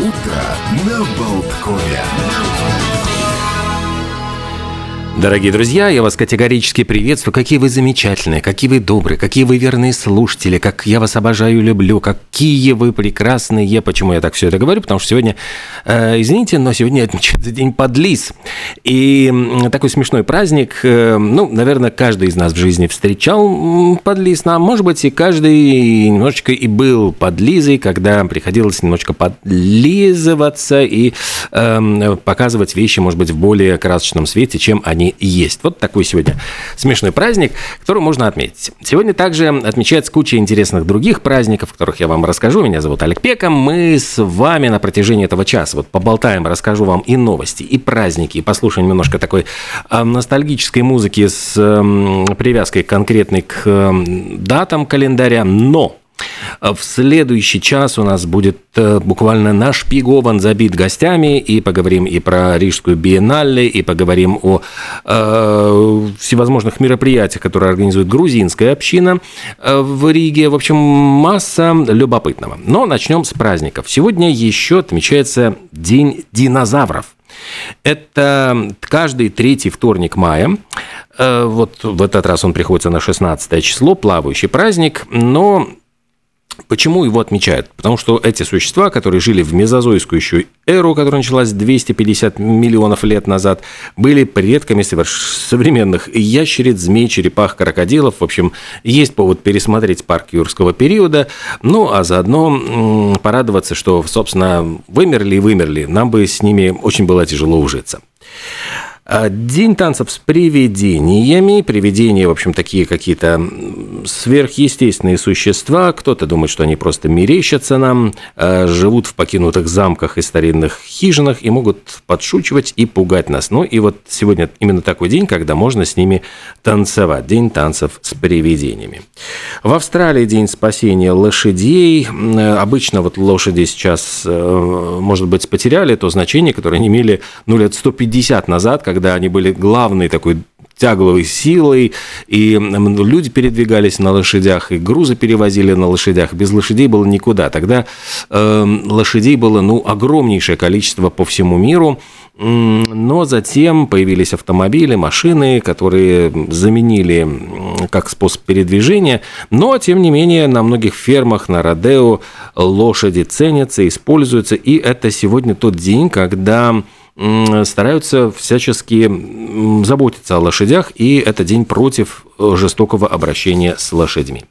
Утро на Болткове. Дорогие друзья, я вас категорически приветствую. Какие вы замечательные, какие вы добрые, какие вы верные слушатели, как я вас обожаю и люблю, какие вы прекрасные. Почему я так все это говорю? Потому что сегодня, э, извините, но сегодня отмечается День подлиз. И такой смешной праздник, э, ну, наверное, каждый из нас в жизни встречал подлиз, а может быть и каждый немножечко и был подлизой, когда приходилось немножечко подлизываться и э, показывать вещи, может быть, в более красочном свете, чем они есть. Вот такой сегодня смешной праздник, который можно отметить. Сегодня также отмечается куча интересных других праздников, о которых я вам расскажу. Меня зовут Олег Пека. Мы с вами на протяжении этого часа вот поболтаем, расскажу вам и новости, и праздники, и послушаем немножко такой э, ностальгической музыки с э, привязкой конкретной к э, датам календаря. Но в следующий час у нас будет э, буквально нашпигован, забит гостями, и поговорим и про Рижскую биеннале, и поговорим о э, всевозможных мероприятиях, которые организует грузинская община э, в Риге. В общем, масса любопытного. Но начнем с праздников. Сегодня еще отмечается День динозавров. Это каждый третий вторник мая. Э, вот в этот раз он приходится на 16 число, плавающий праздник, но Почему его отмечают? Потому что эти существа, которые жили в мезозойскую еще эру, которая началась 250 миллионов лет назад, были предками современных ящериц, змей, черепах, крокодилов. В общем, есть повод пересмотреть парк юрского периода, ну а заодно порадоваться, что, собственно, вымерли и вымерли. Нам бы с ними очень было тяжело ужиться. А, день танцев с привидениями. Привидения, в общем, такие какие-то сверхъестественные существа. Кто-то думает, что они просто мерещатся нам, а, живут в покинутых замках и старинных хижинах и могут подшучивать и пугать нас. Ну и вот сегодня именно такой день, когда можно с ними танцевать. День танцев с привидениями. В Австралии день спасения лошадей. Обычно вот лошади сейчас, э, может быть, потеряли то значение, которое они имели ну, лет 150 назад, когда когда они были главной такой тягловой силой, и люди передвигались на лошадях, и грузы перевозили на лошадях. Без лошадей было никуда. Тогда э, лошадей было ну, огромнейшее количество по всему миру. Но затем появились автомобили, машины, которые заменили как способ передвижения. Но, тем не менее, на многих фермах, на Родео лошади ценятся, используются. И это сегодня тот день, когда стараются всячески заботиться о лошадях, и это день против э, жестокого обращения с лошадьми.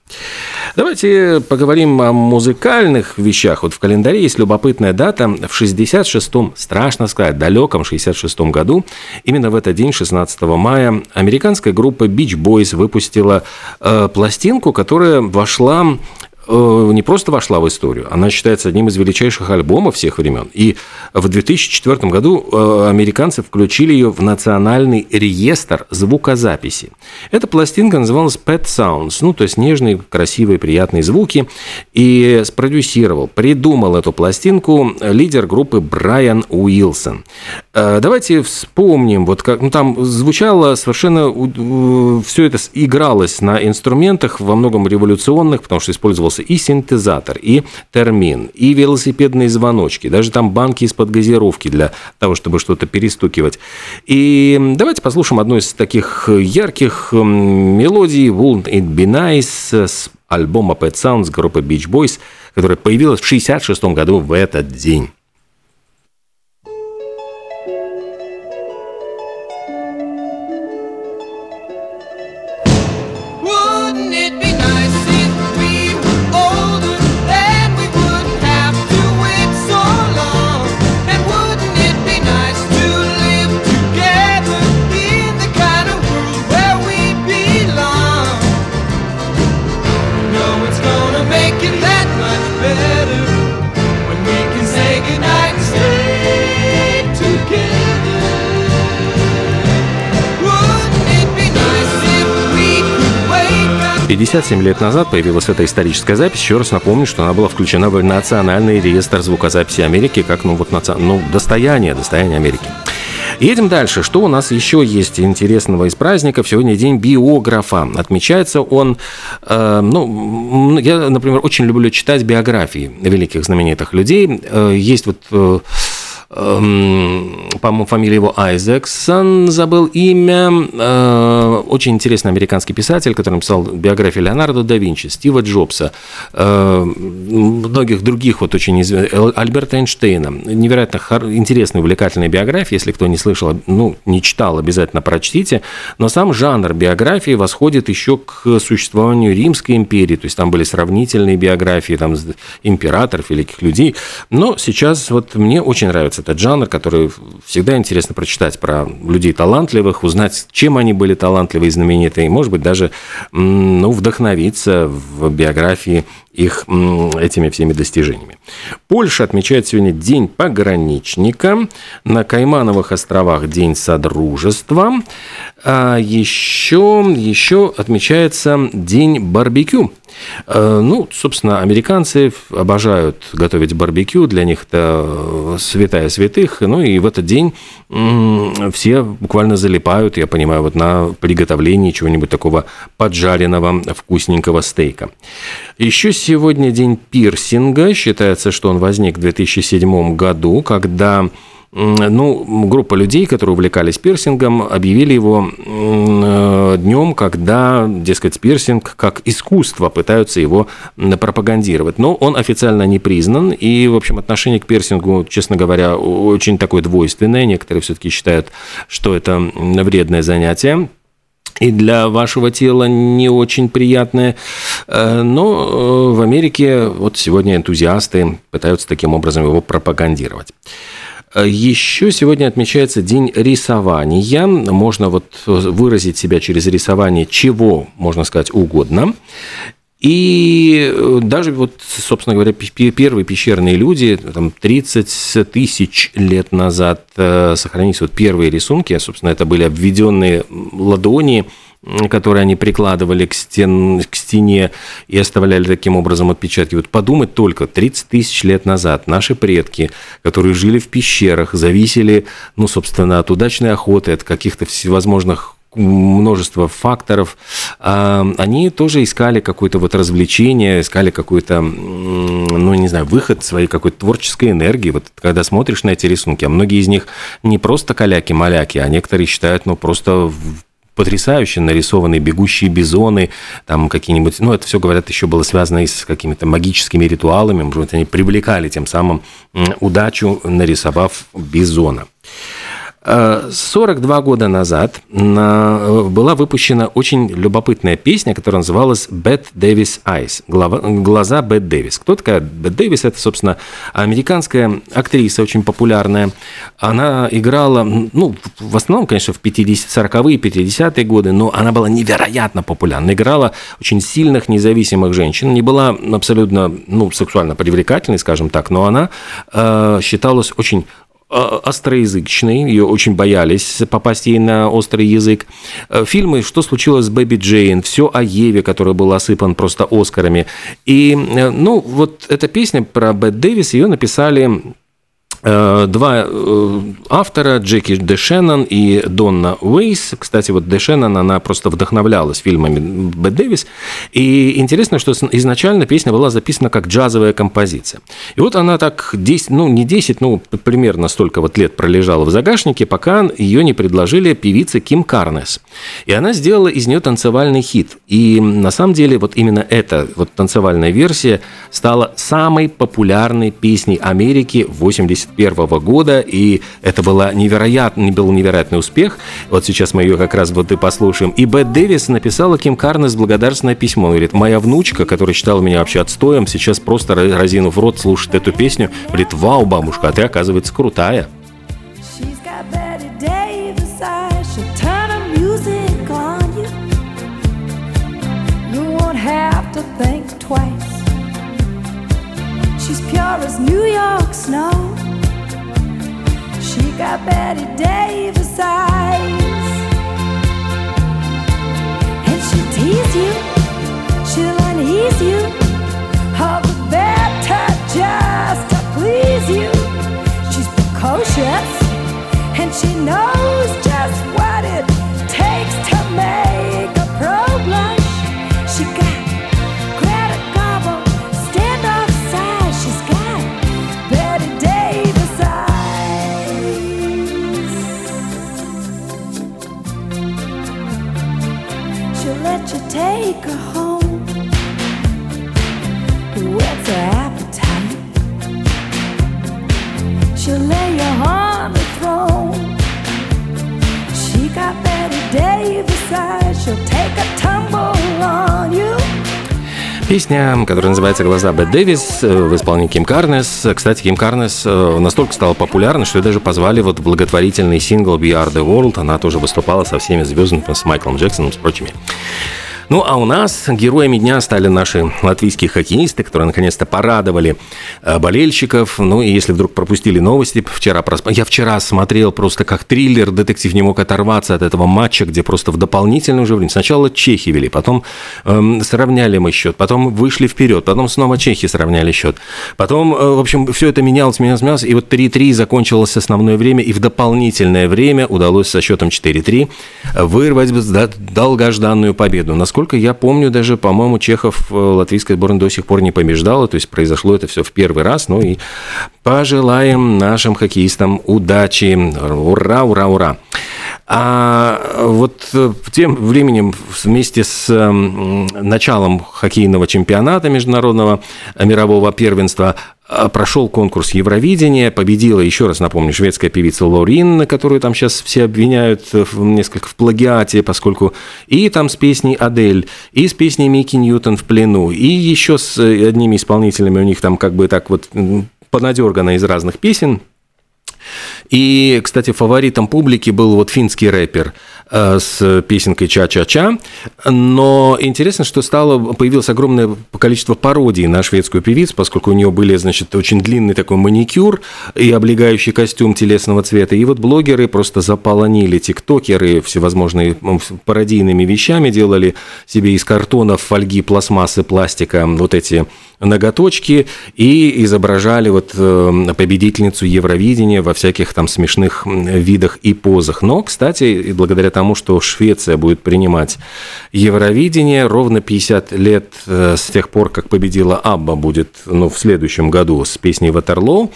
Давайте поговорим о музыкальных вещах. Вот в календаре есть любопытная дата. В 66-м, страшно сказать, далеком 66-м году, именно в этот день, 16 мая, американская группа Beach Boys выпустила э, пластинку, которая вошла не просто вошла в историю, она считается одним из величайших альбомов всех времен. И в 2004 году э, американцы включили ее в национальный реестр звукозаписи. Эта пластинка называлась Pet Sounds, ну, то есть нежные, красивые, приятные звуки. И спродюсировал, придумал эту пластинку лидер группы Брайан Уилсон. Э, давайте вспомним, вот как, ну, там звучало совершенно, все это игралось на инструментах, во многом революционных, потому что использовался и синтезатор, и термин, и велосипедные звоночки, даже там банки из-под газировки для того, чтобы что-то перестукивать. И давайте послушаем одну из таких ярких мелодий «Wouldn't It Be Nice» с альбома Pet Sounds группы Beach Boys, которая появилась в 1966 году в этот день. 57 лет назад появилась эта историческая запись. Еще раз напомню, что она была включена в Национальный реестр звукозаписи Америки как ну, вот, наци... ну, достояние, достояние Америки. Едем дальше. Что у нас еще есть интересного из праздников? Сегодня день биографа. Отмечается он, э, ну, я, например, очень люблю читать биографии великих знаменитых людей. Э, есть вот... Э, Эм, по-моему, фамилия его Айзексон, забыл имя. Очень интересный американский писатель, который написал биографию Леонардо да Винчи, Стива Джобса, э, многих других вот очень известных, Альберта Эйнштейна. Невероятно интересная, увлекательная биография. Если кто не слышал, ну, не читал, обязательно прочтите. Но сам жанр биографии восходит еще к существованию Римской империи. То есть там были сравнительные биографии там, императоров, великих людей. Но сейчас вот мне очень нравится этот жанр, который всегда интересно прочитать про людей талантливых, узнать, чем они были талантливы знаменитые, и, может быть, даже ну, вдохновиться в биографии их этими всеми достижениями. Польша отмечает сегодня День пограничника, на Каймановых островах День Содружества, а еще, еще отмечается День барбекю. Э, ну, собственно, американцы обожают готовить барбекю, для них это святая святых, ну и в этот день все буквально залипают, я понимаю, вот на приготовлении чего-нибудь такого поджаренного вкусненького стейка. Еще сегодня день пирсинга, считается, что он возник в 2007 году, когда ну, группа людей, которые увлекались пирсингом, объявили его э, днем, когда, дескать, пирсинг как искусство пытаются его пропагандировать. Но он официально не признан, и, в общем, отношение к пирсингу, честно говоря, очень такое двойственное. Некоторые все-таки считают, что это вредное занятие и для вашего тела не очень приятное. Э, но э, в Америке вот сегодня энтузиасты пытаются таким образом его пропагандировать. Э, Еще сегодня отмечается день рисования. Можно вот выразить себя через рисование чего, можно сказать, угодно. И даже вот, собственно говоря, первые пещерные люди, там 30 тысяч лет назад сохранились вот первые рисунки, а, собственно, это были обведенные ладони, которые они прикладывали к, стен, к стене и оставляли таким образом отпечатки. Вот подумать только, 30 тысяч лет назад наши предки, которые жили в пещерах, зависели, ну, собственно, от удачной охоты, от каких-то всевозможных множество факторов, а, они тоже искали какое-то вот развлечение, искали какой-то, ну, не знаю, выход своей какой-то творческой энергии. Вот когда смотришь на эти рисунки, а многие из них не просто каляки-маляки, а некоторые считают, ну, просто потрясающе нарисованные бегущие бизоны, там какие-нибудь, ну, это все, говорят, еще было связано и с какими-то магическими ритуалами, может быть, они привлекали тем самым удачу, нарисовав бизона. 42 года назад была выпущена очень любопытная песня, которая называлась «Бет Дэвис Eyes» – «Глаза Бет Дэвис». Кто такая Бет Дэвис? Это, собственно, американская актриса, очень популярная. Она играла, ну, в основном, конечно, в 50 40-е, 50-е годы, но она была невероятно популярна. Играла очень сильных, независимых женщин. Не была абсолютно, ну, сексуально привлекательной, скажем так, но она э, считалась очень а, остроязычный, ее очень боялись попасть ей на острый язык. Э, фильмы «Что случилось с Бэби Джейн», «Все о Еве», который был осыпан просто Оскарами. И, э, ну, вот эта песня про Бет Дэвис, ее написали два э, автора, Джеки Дэшеннон и Донна Уэйс. Кстати, вот Дэшеннон, она просто вдохновлялась фильмами Бет Дэвис. И интересно, что изначально песня была записана как джазовая композиция. И вот она так 10, ну не 10, ну примерно столько вот лет пролежала в загашнике, пока ее не предложили певице Ким Карнес. И она сделала из нее танцевальный хит. И на самом деле вот именно эта вот танцевальная версия стала самой популярной песней Америки в 80 1991 года, и это была невероятный, был невероятный успех. Вот сейчас мы ее как раз вот и послушаем. И Бет Дэвис написала Ким Карнес благодарственное письмо. Он говорит, моя внучка, которая считала меня вообще отстоем, сейчас просто разинув рот слушает эту песню, говорит, вау, бабушка, а ты, оказывается, крутая. twice. She's pure as New York snow. Got Betty Davis eyes. And she'll tease you, she'll unease you. All the better just to please you. She's precocious, and she knows. Песня, которая называется «Глаза Бет Дэвис» в исполнении Ким Карнес. Кстати, Ким Карнес настолько стала популярна, что ее даже позвали вот благотворительный сингл «We Are The World». Она тоже выступала со всеми звездами, с Майклом Джексоном, с прочими. Ну, а у нас героями дня стали наши латвийские хоккеисты, которые наконец-то порадовали э, болельщиков. Ну, и если вдруг пропустили новости, вчера просп... я вчера смотрел просто как триллер, детектив не мог оторваться от этого матча, где просто в дополнительное уже время. Сначала чехи вели, потом эм, сравняли мы счет, потом вышли вперед, потом снова чехи сравняли счет. Потом, э, в общем, все это менялось, менялось, менялось, и вот 3-3 закончилось основное время, и в дополнительное время удалось со счетом 4-3 вырвать долгожданную победу. Насколько насколько я помню, даже, по-моему, Чехов э, латвийской сборной до сих пор не побеждала, то есть произошло это все в первый раз. Ну и пожелаем нашим хоккеистам удачи. Ура, ура, ура. А вот э, тем временем вместе с началом хоккейного чемпионата международного мирового первенства а, прошел конкурс Евровидения, победила, еще раз напомню, шведская певица Лорин, которую там сейчас все обвиняют в, несколько в плагиате, поскольку и там с песней Адель, и с песней Микки Ньютон в плену, и еще с одними исполнителями у них там как бы так вот понадергано из разных песен. И, кстати, фаворитом публики был вот финский рэпер с песенкой «Ча-ча-ча». Но интересно, что стало, появилось огромное количество пародий на шведскую певицу, поскольку у нее были, значит, очень длинный такой маникюр и облегающий костюм телесного цвета. И вот блогеры просто заполонили тиктокеры всевозможные пародийными вещами, делали себе из картонов, фольги, пластмассы, пластика вот эти ноготочки и изображали вот э, победительницу Евровидения во всяких там смешных видах и позах. Но, кстати, благодаря тому, что Швеция будет принимать Евровидение, ровно 50 лет э, с тех пор, как победила Абба, будет ну, в следующем году с песней «Ватерлоу»,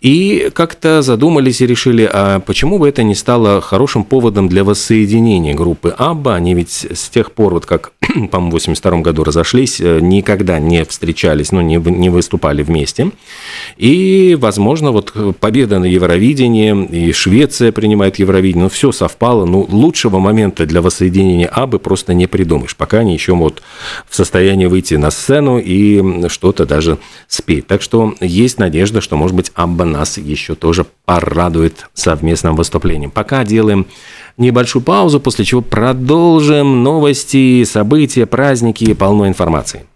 и как-то задумались и решили, а почему бы это не стало хорошим поводом для воссоединения группы Абба? Они ведь с тех пор, вот как, по-моему, в 82 году разошлись, э, никогда не встречались, ну, не, не выступали вместе. И, возможно, вот победа на Евровидении, и Швеция принимает Евровидение, ну, все совпало. Ну, лучшего момента для воссоединения Абы просто не придумаешь, пока они еще вот в состоянии выйти на сцену и что-то даже спеть. Так что есть надежда, что, может быть, Абба нас еще тоже порадует совместным выступлением. Пока делаем небольшую паузу, после чего продолжим новости, события, праздники, полно информации.